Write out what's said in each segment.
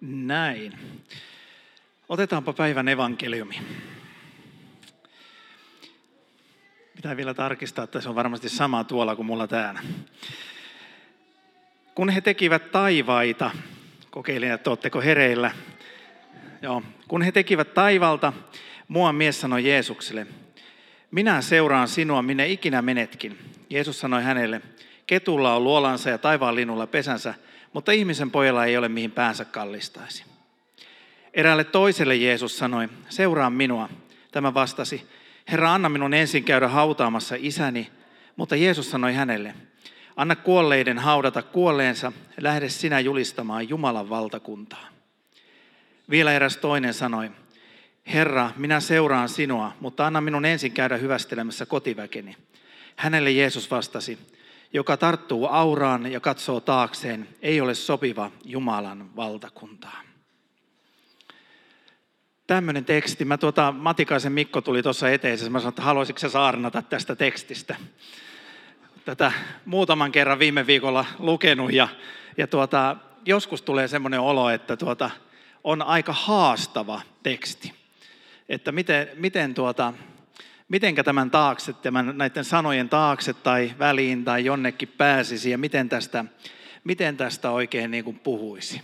Näin. Otetaanpa päivän evankeliumi. Pitää vielä tarkistaa, että se on varmasti sama tuolla kuin mulla täällä. Kun he tekivät taivaita, kokeilin, että oletteko hereillä. Joo. Kun he tekivät taivalta, mua mies sanoi Jeesukselle, minä seuraan sinua, minne ikinä menetkin. Jeesus sanoi hänelle, ketulla on luolansa ja taivaan linulla pesänsä, mutta ihmisen pojalla ei ole mihin päänsä kallistaisi. Eräälle toiselle Jeesus sanoi, seuraa minua. Tämä vastasi, Herra, anna minun ensin käydä hautaamassa isäni. Mutta Jeesus sanoi hänelle, anna kuolleiden haudata kuolleensa, lähde sinä julistamaan Jumalan valtakuntaa. Vielä eräs toinen sanoi, Herra, minä seuraan sinua, mutta anna minun ensin käydä hyvästelemässä kotiväkeni. Hänelle Jeesus vastasi, joka tarttuu auraan ja katsoo taakseen, ei ole sopiva Jumalan valtakuntaa. Tämmöinen teksti. Mä tuota, Matikaisen Mikko tuli tuossa eteisessä. Mä sanoin, että haluaisitko sä saarnata tästä tekstistä? Tätä muutaman kerran viime viikolla lukenut ja, ja tuota, joskus tulee semmoinen olo, että tuota, on aika haastava teksti. Että miten, miten tuota, mitenkä tämän taakse, tämän, näiden sanojen taakse tai väliin tai jonnekin pääsisi ja miten tästä, miten tästä oikein niin kuin puhuisi.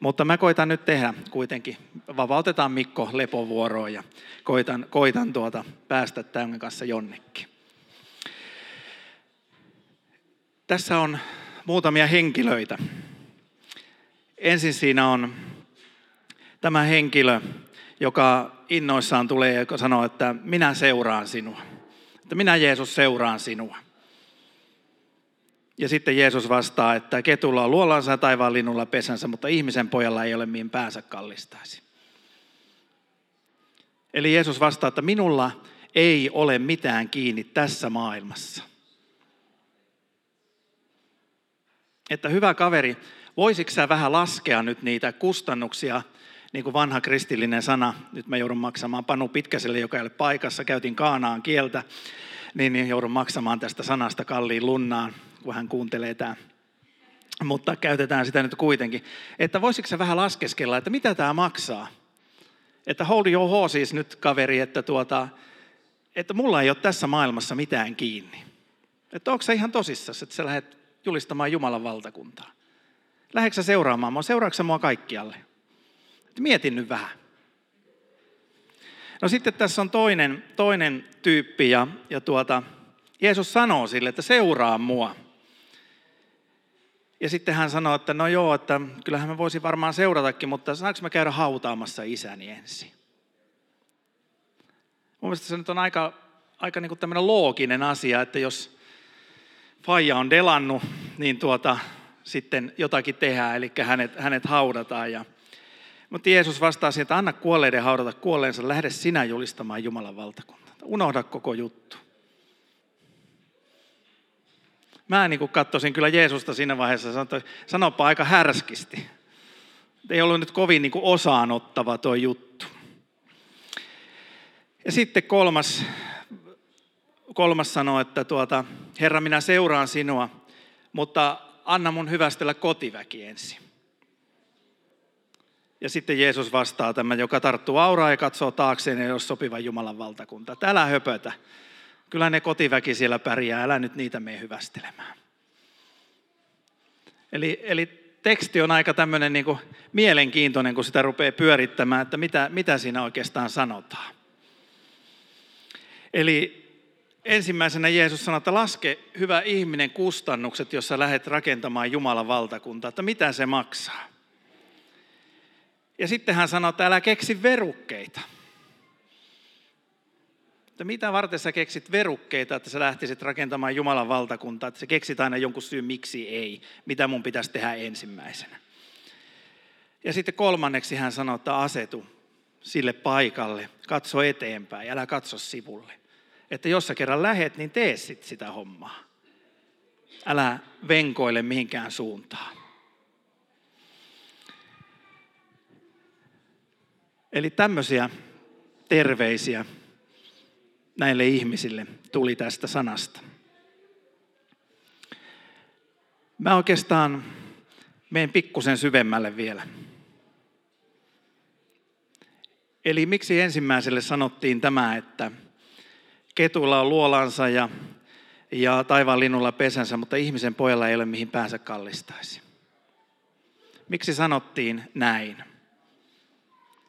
Mutta mä koitan nyt tehdä kuitenkin, vapautetaan Mikko lepovuoroon ja koitan, koitan tuota, päästä tämän kanssa jonnekin. Tässä on muutamia henkilöitä. Ensin siinä on tämä henkilö, joka innoissaan tulee ja sanoo, että minä seuraan sinua. Että minä Jeesus seuraan sinua. Ja sitten Jeesus vastaa, että ketulla on luolansa ja taivaan linnulla pesänsä, mutta ihmisen pojalla ei ole mihin päänsä kallistaisi. Eli Jeesus vastaa, että minulla ei ole mitään kiinni tässä maailmassa. Että hyvä kaveri, voisitko sä vähän laskea nyt niitä kustannuksia, niin kuin vanha kristillinen sana, nyt mä joudun maksamaan Panu Pitkäselle, joka ei ole paikassa, käytin kaanaan kieltä, niin, niin joudun maksamaan tästä sanasta kalliin lunnaan, kun hän kuuntelee tämä. Mutta käytetään sitä nyt kuitenkin. Että voisitko sä vähän laskeskella, että mitä tämä maksaa? Että hold your horses nyt kaveri, että, tuota, että mulla ei ole tässä maailmassa mitään kiinni. Että onko se ihan tosissaan, että sä lähdet julistamaan Jumalan valtakuntaa? Lähdetkö sä seuraamaan mua? Seuraatko mua kaikkialle? Mietin nyt vähän. No sitten tässä on toinen, toinen tyyppi ja, ja tuota, Jeesus sanoo sille, että seuraa mua. Ja sitten hän sanoo, että no joo, että kyllähän mä voisin varmaan seuratakin, mutta saanko mä käydä hautaamassa isäni ensin? Mun mielestä se nyt on aika, aika niin kuin tämmöinen looginen asia, että jos faija on delannut, niin tuota, sitten jotakin tehdään, eli hänet, hänet haudataan. Ja, mutta Jeesus vastaa siihen, että anna kuolleiden haudata kuolleensa, lähde sinä julistamaan Jumalan valtakuntaa. Unohda koko juttu. Mä niin kuin katsoisin kyllä Jeesusta siinä vaiheessa, sanopa aika härskisti. Ei ollut nyt kovin niin kuin osaanottava tuo juttu. Ja sitten kolmas, kolmas sanoo, että tuota, Herra, minä seuraan sinua, mutta anna mun hyvästellä kotiväki ensin. Ja sitten Jeesus vastaa tämä, joka tarttuu auraa ja katsoo taakseen, ei ole sopiva Jumalan valtakunta. Älä höpötä. Kyllä ne kotiväki siellä pärjää, älä nyt niitä mene hyvästelemään. Eli, eli teksti on aika tämmöinen niin mielenkiintoinen, kun sitä rupeaa pyörittämään, että mitä, mitä siinä oikeastaan sanotaan. Eli ensimmäisenä Jeesus sanoi, että laske hyvä ihminen kustannukset, jos sä lähdet rakentamaan Jumalan valtakuntaa, että mitä se maksaa. Ja sitten hän sanoi, että älä keksi verukkeita. Että mitä varten sä keksit verukkeita, että sä lähtisit rakentamaan Jumalan valtakuntaa, että sä keksit aina jonkun syyn, miksi ei, mitä mun pitäisi tehdä ensimmäisenä. Ja sitten kolmanneksi hän sanoi, että asetu sille paikalle, katso eteenpäin, älä katso sivulle. Että jos sä kerran lähet, niin tee sit sitä hommaa. Älä venkoile mihinkään suuntaan. Eli tämmöisiä terveisiä näille ihmisille tuli tästä sanasta. Mä oikeastaan menen pikkusen syvemmälle vielä. Eli miksi ensimmäiselle sanottiin tämä, että ketulla on luolansa ja, ja taivaan linnulla pesänsä, mutta ihmisen pojalla ei ole mihin päänsä kallistaisi? Miksi sanottiin näin?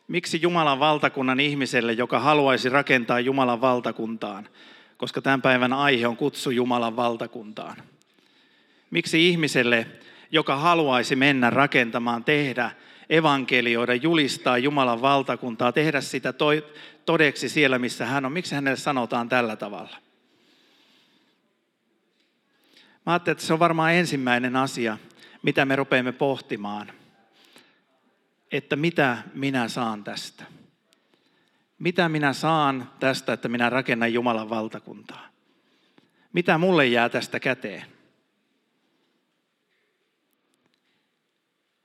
Miksi Jumalan valtakunnan ihmiselle, joka haluaisi rakentaa Jumalan valtakuntaan, koska tämän päivän aihe on kutsu Jumalan valtakuntaan? Miksi ihmiselle, joka haluaisi mennä rakentamaan, tehdä, evankelioida, julistaa Jumalan valtakuntaa, tehdä sitä todeksi siellä, missä hän on, miksi hänelle sanotaan tällä tavalla? Mä ajattelin, että se on varmaan ensimmäinen asia, mitä me rupeamme pohtimaan. Että mitä minä saan tästä? Mitä minä saan tästä, että minä rakennan Jumalan valtakuntaa? Mitä mulle jää tästä käteen?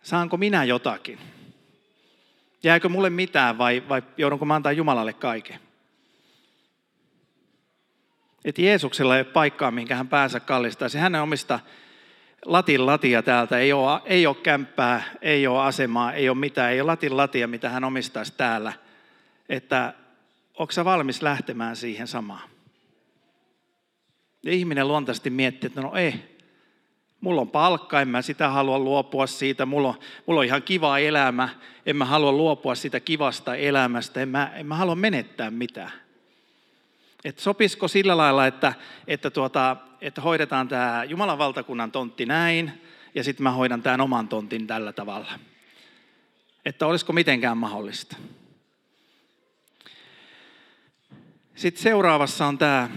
Saanko minä jotakin? Jääkö mulle mitään vai, vai joudunko mä antaa Jumalalle kaiken? Että Jeesuksella ei ole paikkaa, minkä hän päänsä kallistaisi. Hänen omista latin latia täältä, ei ole, ei ole kämppää, ei ole asemaa, ei ole mitään, ei ole latin latia, mitä hän omistaisi täällä. Että onko valmis lähtemään siihen samaan? Ja ihminen luontaisesti miettii, että no ei, mulla on palkka, en mä sitä halua luopua siitä, mulla on, mulla on ihan kiva elämä, en mä halua luopua siitä kivasta elämästä, en mä, en mä halua menettää mitään. Et sopisiko sillä lailla, että, että, tuota, että hoidetaan tämä Jumalan valtakunnan tontti näin, ja sitten mä hoidan tämän oman tontin tällä tavalla. Että olisiko mitenkään mahdollista. Sitten seuraavassa on tämä,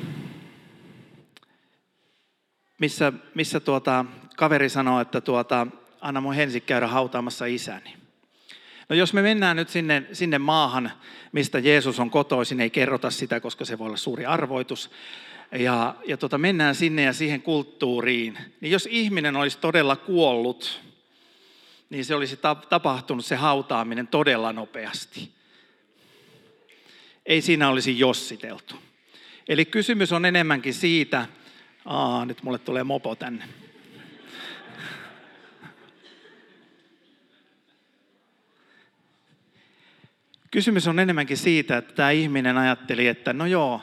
missä, missä tuota, kaveri sanoo, että tuota, anna mun ensin käydä hautaamassa isäni. No jos me mennään nyt sinne, sinne maahan, mistä Jeesus on kotoisin, ei kerrota sitä, koska se voi olla suuri arvoitus. Ja, ja tota, mennään sinne ja siihen kulttuuriin. Niin jos ihminen olisi todella kuollut, niin se olisi tapahtunut se hautaaminen todella nopeasti. Ei siinä olisi jossiteltu. Eli kysymys on enemmänkin siitä, aa, nyt mulle tulee mopo tänne. Kysymys on enemmänkin siitä, että tämä ihminen ajatteli, että no joo,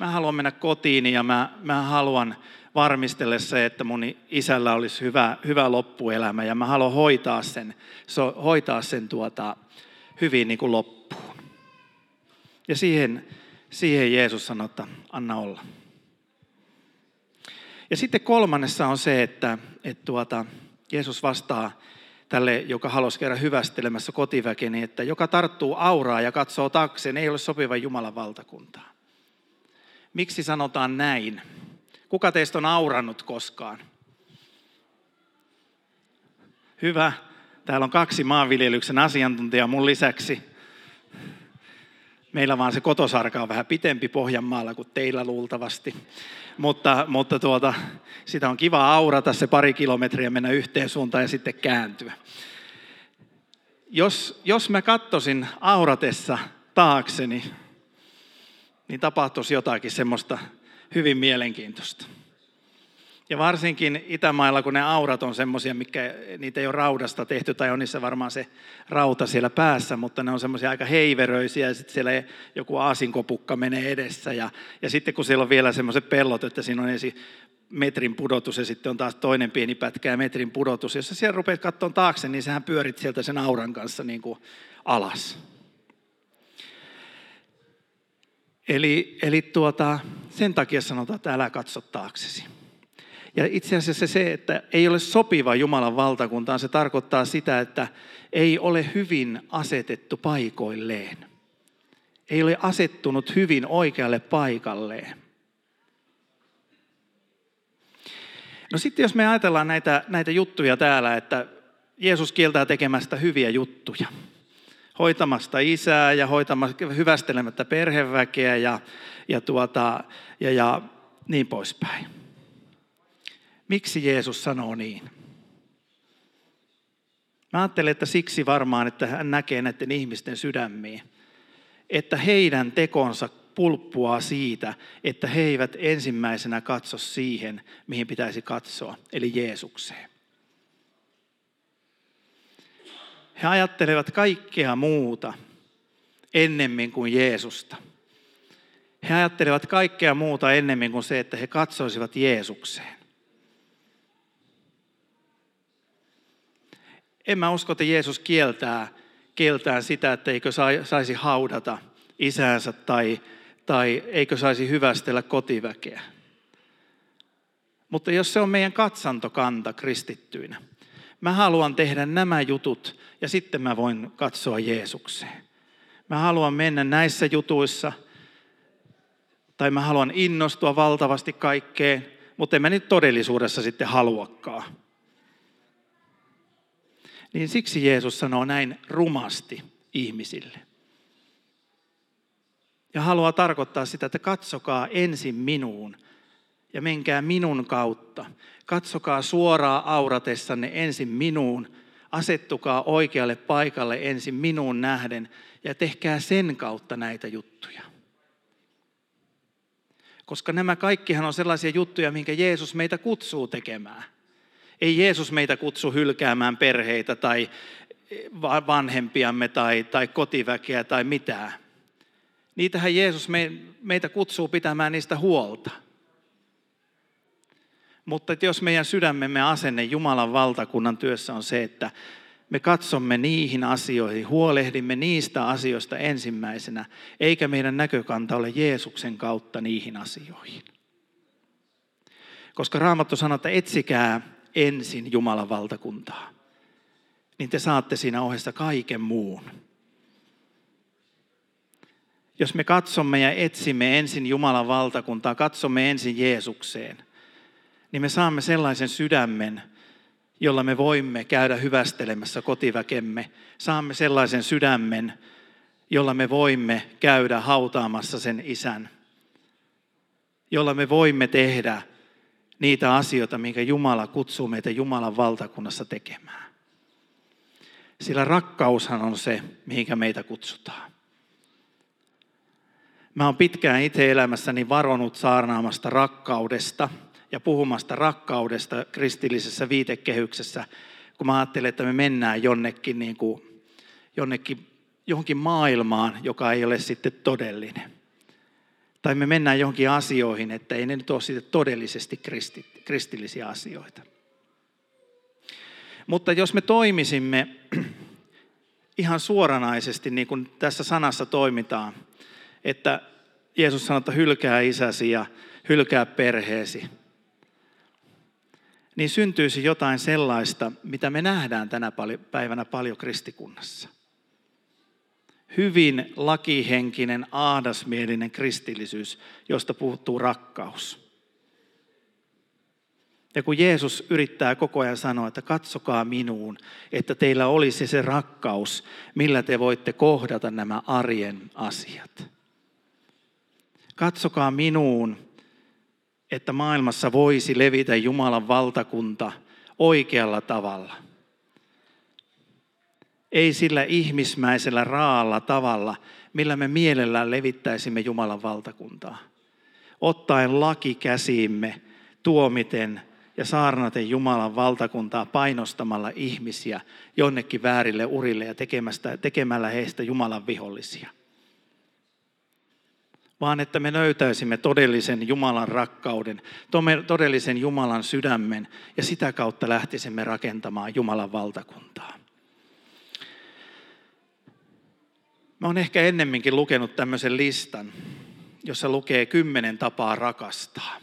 mä haluan mennä kotiin ja mä, mä haluan varmistella se, että mun isällä olisi hyvä, hyvä loppuelämä ja mä haluan hoitaa sen, so, hoitaa sen tuota, hyvin niin kuin loppuun. Ja siihen, siihen Jeesus sanoi, että anna olla. Ja sitten kolmannessa on se, että, että tuota, Jeesus vastaa tälle, joka halusi käydä hyvästelemässä kotiväkeni, että joka tarttuu auraa ja katsoo takseen, ei ole sopiva Jumalan valtakuntaa. Miksi sanotaan näin? Kuka teistä on aurannut koskaan? Hyvä. Täällä on kaksi maanviljelyksen asiantuntijaa mun lisäksi. Meillä vaan se kotosarka on vähän pitempi Pohjanmaalla kuin teillä luultavasti. Mutta, mutta tuota, sitä on kiva aurata se pari kilometriä, mennä yhteen suuntaan ja sitten kääntyä. Jos, jos mä kattosin auratessa taakseni, niin tapahtuisi jotakin semmoista hyvin mielenkiintoista. Ja varsinkin Itämailla, kun ne aurat on semmoisia, mikä niitä ei ole raudasta tehty, tai on niissä varmaan se rauta siellä päässä, mutta ne on semmoisia aika heiveröisiä, ja sitten siellä joku aasinkopukka menee edessä, ja, ja sitten kun siellä on vielä semmoiset pellot, että siinä on ensin metrin pudotus, ja sitten on taas toinen pieni pätkä ja metrin pudotus. Jos sä siellä rupeat katsomaan taakse, niin sähän pyörit sieltä sen auran kanssa niin kuin alas. Eli, eli tuota, sen takia sanotaan, että älä katso taaksesi. Ja itse asiassa se, että ei ole sopiva Jumalan valtakuntaan, se tarkoittaa sitä, että ei ole hyvin asetettu paikoilleen. Ei ole asettunut hyvin oikealle paikalleen. No sitten jos me ajatellaan näitä, näitä juttuja täällä, että Jeesus kieltää tekemästä hyviä juttuja. Hoitamasta isää ja hoitamasta, hyvästelemättä perheväkeä ja, ja, tuota, ja, ja niin poispäin. Miksi Jeesus sanoo niin? Mä ajattelen, että siksi varmaan, että hän näkee näiden ihmisten sydämiä. Että heidän tekonsa pulppuaa siitä, että he eivät ensimmäisenä katso siihen, mihin pitäisi katsoa, eli Jeesukseen. He ajattelevat kaikkea muuta, ennemmin kuin Jeesusta. He ajattelevat kaikkea muuta ennemmin kuin se, että he katsoisivat Jeesukseen. En mä usko, että Jeesus kieltää, kieltää sitä, että eikö saisi haudata isäänsä tai, tai eikö saisi hyvästellä kotiväkeä. Mutta jos se on meidän katsantokanta kristittyinä, mä haluan tehdä nämä jutut ja sitten mä voin katsoa Jeesukseen. Mä haluan mennä näissä jutuissa tai mä haluan innostua valtavasti kaikkeen, mutta en mä nyt todellisuudessa sitten haluakaan. Niin siksi Jeesus sanoo näin rumasti ihmisille. Ja haluaa tarkoittaa sitä, että katsokaa ensin minuun ja menkää minun kautta. Katsokaa suoraa auratessanne ensin minuun. Asettukaa oikealle paikalle ensin minuun nähden ja tehkää sen kautta näitä juttuja. Koska nämä kaikkihan on sellaisia juttuja, minkä Jeesus meitä kutsuu tekemään. Ei Jeesus meitä kutsu hylkäämään perheitä tai vanhempiamme tai, tai kotiväkeä tai mitään. Niitähän Jeesus meitä kutsuu pitämään niistä huolta. Mutta että jos meidän sydämemme asenne Jumalan valtakunnan työssä on se, että me katsomme niihin asioihin, huolehdimme niistä asioista ensimmäisenä, eikä meidän näkökanta ole Jeesuksen kautta niihin asioihin. Koska Raamattu sanoo, että etsikää ensin Jumalan valtakuntaa, niin te saatte siinä ohessa kaiken muun. Jos me katsomme ja etsimme ensin Jumalan valtakuntaa, katsomme ensin Jeesukseen, niin me saamme sellaisen sydämen, jolla me voimme käydä hyvästelemässä kotiväkemme. Saamme sellaisen sydämen, jolla me voimme käydä hautaamassa sen isän. Jolla me voimme tehdä niitä asioita, minkä Jumala kutsuu meitä Jumalan valtakunnassa tekemään. Sillä rakkaushan on se, mihinkä meitä kutsutaan. Mä oon pitkään itse elämässäni varonut saarnaamasta rakkaudesta – ja puhumasta rakkaudesta kristillisessä viitekehyksessä, kun mä ajattelen, että me mennään jonnekin, niin kuin, jonnekin johonkin maailmaan, joka ei ole sitten todellinen. Tai me mennään johonkin asioihin, että ei ne nyt ole sitten todellisesti kristi, kristillisiä asioita. Mutta jos me toimisimme ihan suoranaisesti, niin kuin tässä sanassa toimitaan, että Jeesus sanoo, että hylkää isäsi ja hylkää perheesi, niin syntyisi jotain sellaista, mitä me nähdään tänä päivänä paljon kristikunnassa. Hyvin lakihenkinen, ahdasmielinen kristillisyys, josta puuttuu rakkaus. Ja kun Jeesus yrittää koko ajan sanoa, että katsokaa minuun, että teillä olisi se rakkaus, millä te voitte kohdata nämä arjen asiat. Katsokaa minuun, että maailmassa voisi levitä Jumalan valtakunta oikealla tavalla. Ei sillä ihmismäisellä raalla tavalla, millä me mielellään levittäisimme Jumalan valtakuntaa. Ottaen laki käsiimme, tuomiten ja saarnaten Jumalan valtakuntaa painostamalla ihmisiä jonnekin väärille urille ja tekemällä heistä Jumalan vihollisia vaan että me löytäisimme todellisen Jumalan rakkauden, todellisen Jumalan sydämen ja sitä kautta lähtisimme rakentamaan Jumalan valtakuntaa. Mä oon ehkä ennemminkin lukenut tämmöisen listan, jossa lukee kymmenen tapaa rakastaa.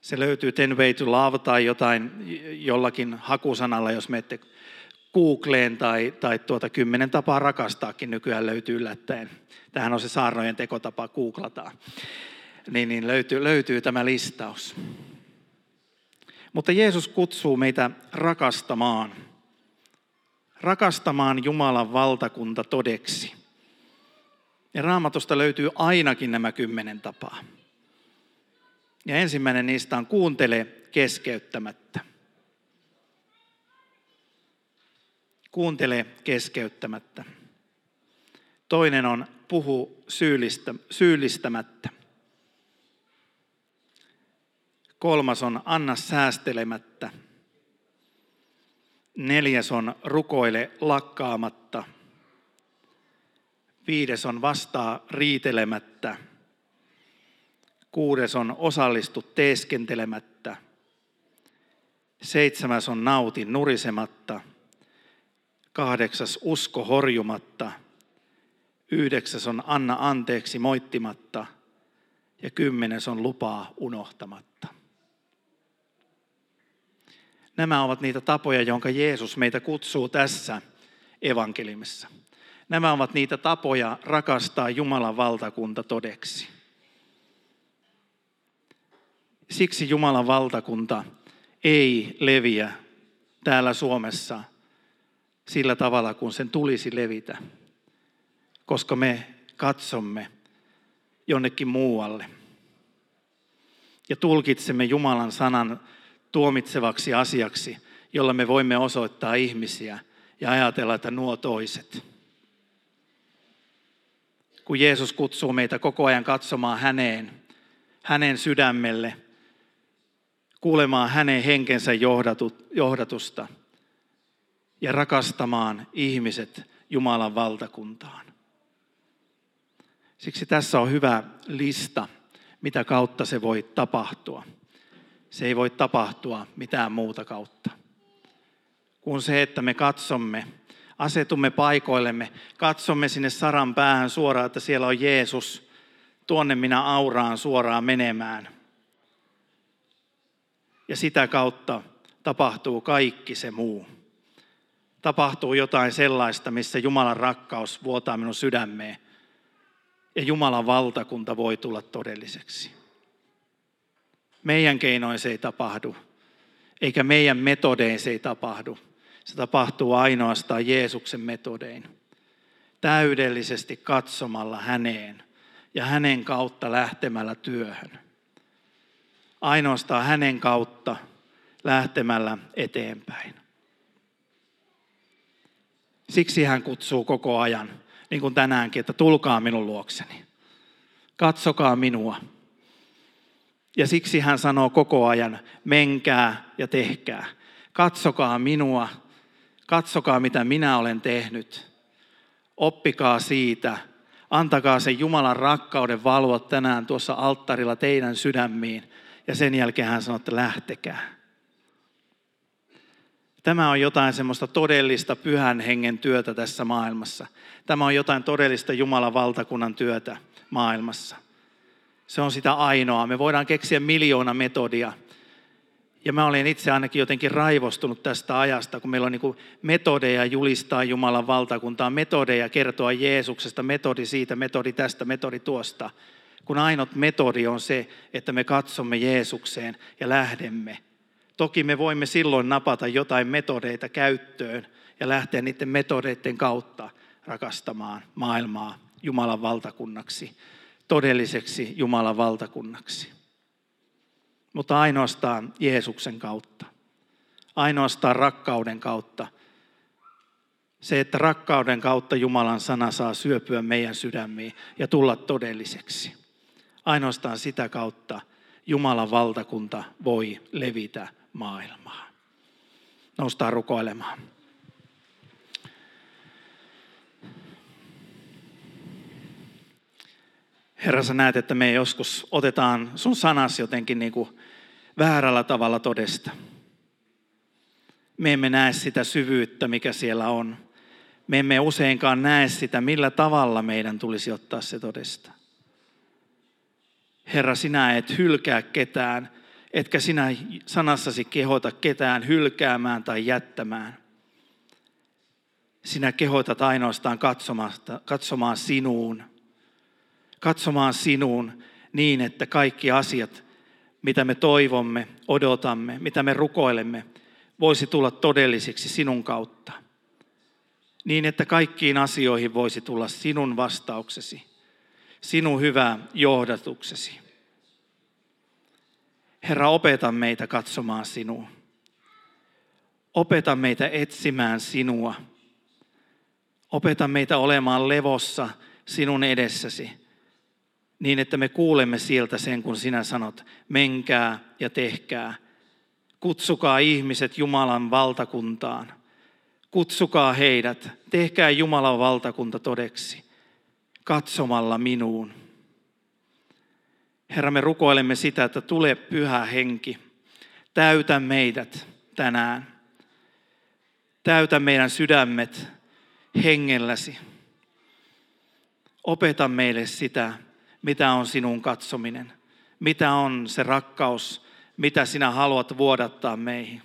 Se löytyy Ten Way to Love tai jotain jollakin hakusanalla, jos menette Googleen tai, tai tuota kymmenen tapaa rakastaakin nykyään löytyy yllättäen. Tähän on se saarnojen tekotapa, googlataan. Niin, niin löytyy, löytyy tämä listaus. Mutta Jeesus kutsuu meitä rakastamaan. Rakastamaan Jumalan valtakunta todeksi. Ja raamatusta löytyy ainakin nämä kymmenen tapaa. Ja ensimmäinen niistä on kuuntele keskeyttämättä. Kuuntele keskeyttämättä. Toinen on puhu syyllistä, syyllistämättä. Kolmas on anna säästelemättä. Neljäs on rukoile lakkaamatta. Viides on vastaa riitelemättä. Kuudes on osallistu teeskentelemättä. Seitsemäs on nauti nurisematta. Kahdeksas usko horjumatta. Yhdeksäs on anna anteeksi moittimatta. Ja kymmenes on lupaa unohtamatta. Nämä ovat niitä tapoja, jonka Jeesus meitä kutsuu tässä evankelimissa. Nämä ovat niitä tapoja rakastaa Jumalan valtakunta todeksi. Siksi Jumalan valtakunta ei leviä täällä Suomessa sillä tavalla, kun sen tulisi levitä, koska me katsomme jonnekin muualle ja tulkitsemme Jumalan sanan tuomitsevaksi asiaksi, jolla me voimme osoittaa ihmisiä ja ajatella, että nuo toiset. Kun Jeesus kutsuu meitä koko ajan katsomaan häneen, hänen sydämelle, kuulemaan hänen henkensä johdatusta ja rakastamaan ihmiset Jumalan valtakuntaan. Siksi tässä on hyvä lista, mitä kautta se voi tapahtua. Se ei voi tapahtua mitään muuta kautta. Kun se, että me katsomme, asetumme paikoillemme, katsomme sinne saran päähän suoraan, että siellä on Jeesus, tuonne minä auraan suoraan menemään. Ja sitä kautta tapahtuu kaikki se muu. Tapahtuu jotain sellaista, missä Jumalan rakkaus vuotaa minun sydämeen ja Jumalan valtakunta voi tulla todelliseksi. Meidän keinoin se ei tapahdu, eikä meidän metodein se ei tapahdu. Se tapahtuu ainoastaan Jeesuksen metodein. Täydellisesti katsomalla häneen ja hänen kautta lähtemällä työhön. Ainoastaan hänen kautta lähtemällä eteenpäin. Siksi hän kutsuu koko ajan, niin kuin tänäänkin, että tulkaa minun luokseni. Katsokaa minua. Ja siksi hän sanoo koko ajan, menkää ja tehkää. Katsokaa minua, katsokaa mitä minä olen tehnyt. Oppikaa siitä, antakaa sen Jumalan rakkauden valvoa tänään tuossa alttarilla teidän sydämiin. Ja sen jälkeen hän sanoo, että lähtekää. Tämä on jotain semmoista todellista pyhän hengen työtä tässä maailmassa. Tämä on jotain todellista Jumalan valtakunnan työtä maailmassa. Se on sitä ainoa. Me voidaan keksiä miljoona metodia. Ja mä olen itse ainakin jotenkin raivostunut tästä ajasta, kun meillä on niin metodeja julistaa Jumalan valtakuntaa, metodeja kertoa Jeesuksesta, metodi siitä, metodi tästä, metodi tuosta. Kun ainut metodi on se, että me katsomme Jeesukseen ja lähdemme. Toki me voimme silloin napata jotain metodeita käyttöön ja lähteä niiden metodeiden kautta rakastamaan maailmaa Jumalan valtakunnaksi todelliseksi Jumalan valtakunnaksi. Mutta ainoastaan Jeesuksen kautta. Ainoastaan rakkauden kautta. Se, että rakkauden kautta Jumalan sana saa syöpyä meidän sydämiin ja tulla todelliseksi. Ainoastaan sitä kautta Jumalan valtakunta voi levitä maailmaan. Noustaan rukoilemaan. Herra, sä näet, että me joskus otetaan sun sanas jotenkin niin kuin väärällä tavalla todesta. Me emme näe sitä syvyyttä, mikä siellä on. Me emme useinkaan näe sitä, millä tavalla meidän tulisi ottaa se todesta. Herra, sinä et hylkää ketään, etkä sinä sanassasi kehota ketään hylkäämään tai jättämään. Sinä kehotat ainoastaan katsomaan, katsomaan sinuun katsomaan sinuun niin, että kaikki asiat, mitä me toivomme, odotamme, mitä me rukoilemme, voisi tulla todellisiksi sinun kautta. Niin, että kaikkiin asioihin voisi tulla sinun vastauksesi, sinun hyvä johdatuksesi. Herra, opeta meitä katsomaan sinua. Opeta meitä etsimään sinua. Opeta meitä olemaan levossa sinun edessäsi niin että me kuulemme sieltä sen, kun sinä sanot, menkää ja tehkää. Kutsukaa ihmiset Jumalan valtakuntaan. Kutsukaa heidät, tehkää Jumalan valtakunta todeksi. katsomalla minuun. Herra, me rukoilemme sitä, että tule pyhä henki, täytä meidät tänään. Täytä meidän sydämet hengelläsi. Opeta meille sitä, mitä on sinun katsominen, mitä on se rakkaus, mitä sinä haluat vuodattaa meihin.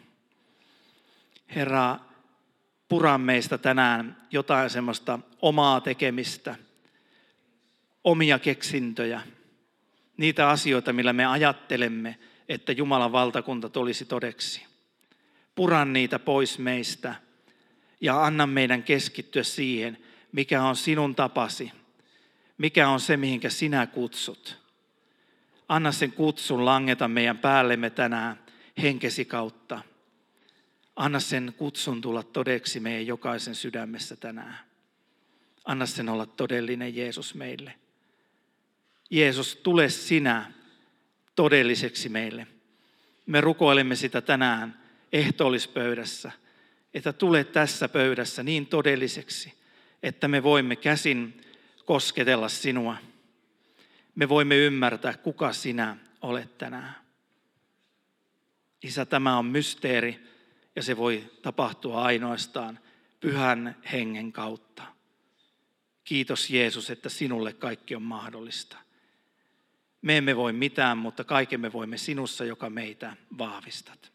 Herra, pura meistä tänään jotain semmoista omaa tekemistä, omia keksintöjä, niitä asioita, millä me ajattelemme, että Jumalan valtakunta tulisi todeksi. Puran niitä pois meistä ja anna meidän keskittyä siihen, mikä on sinun tapasi, mikä on se, mihinkä sinä kutsut. Anna sen kutsun langeta meidän päällemme tänään henkesi kautta. Anna sen kutsun tulla todeksi meidän jokaisen sydämessä tänään. Anna sen olla todellinen Jeesus meille. Jeesus, tule sinä todelliseksi meille. Me rukoilemme sitä tänään ehtoollispöydässä, että tule tässä pöydässä niin todelliseksi, että me voimme käsin kosketella sinua. Me voimme ymmärtää, kuka sinä olet tänään. Isä, tämä on mysteeri ja se voi tapahtua ainoastaan pyhän hengen kautta. Kiitos Jeesus, että sinulle kaikki on mahdollista. Me emme voi mitään, mutta kaiken me voimme sinussa, joka meitä vahvistat.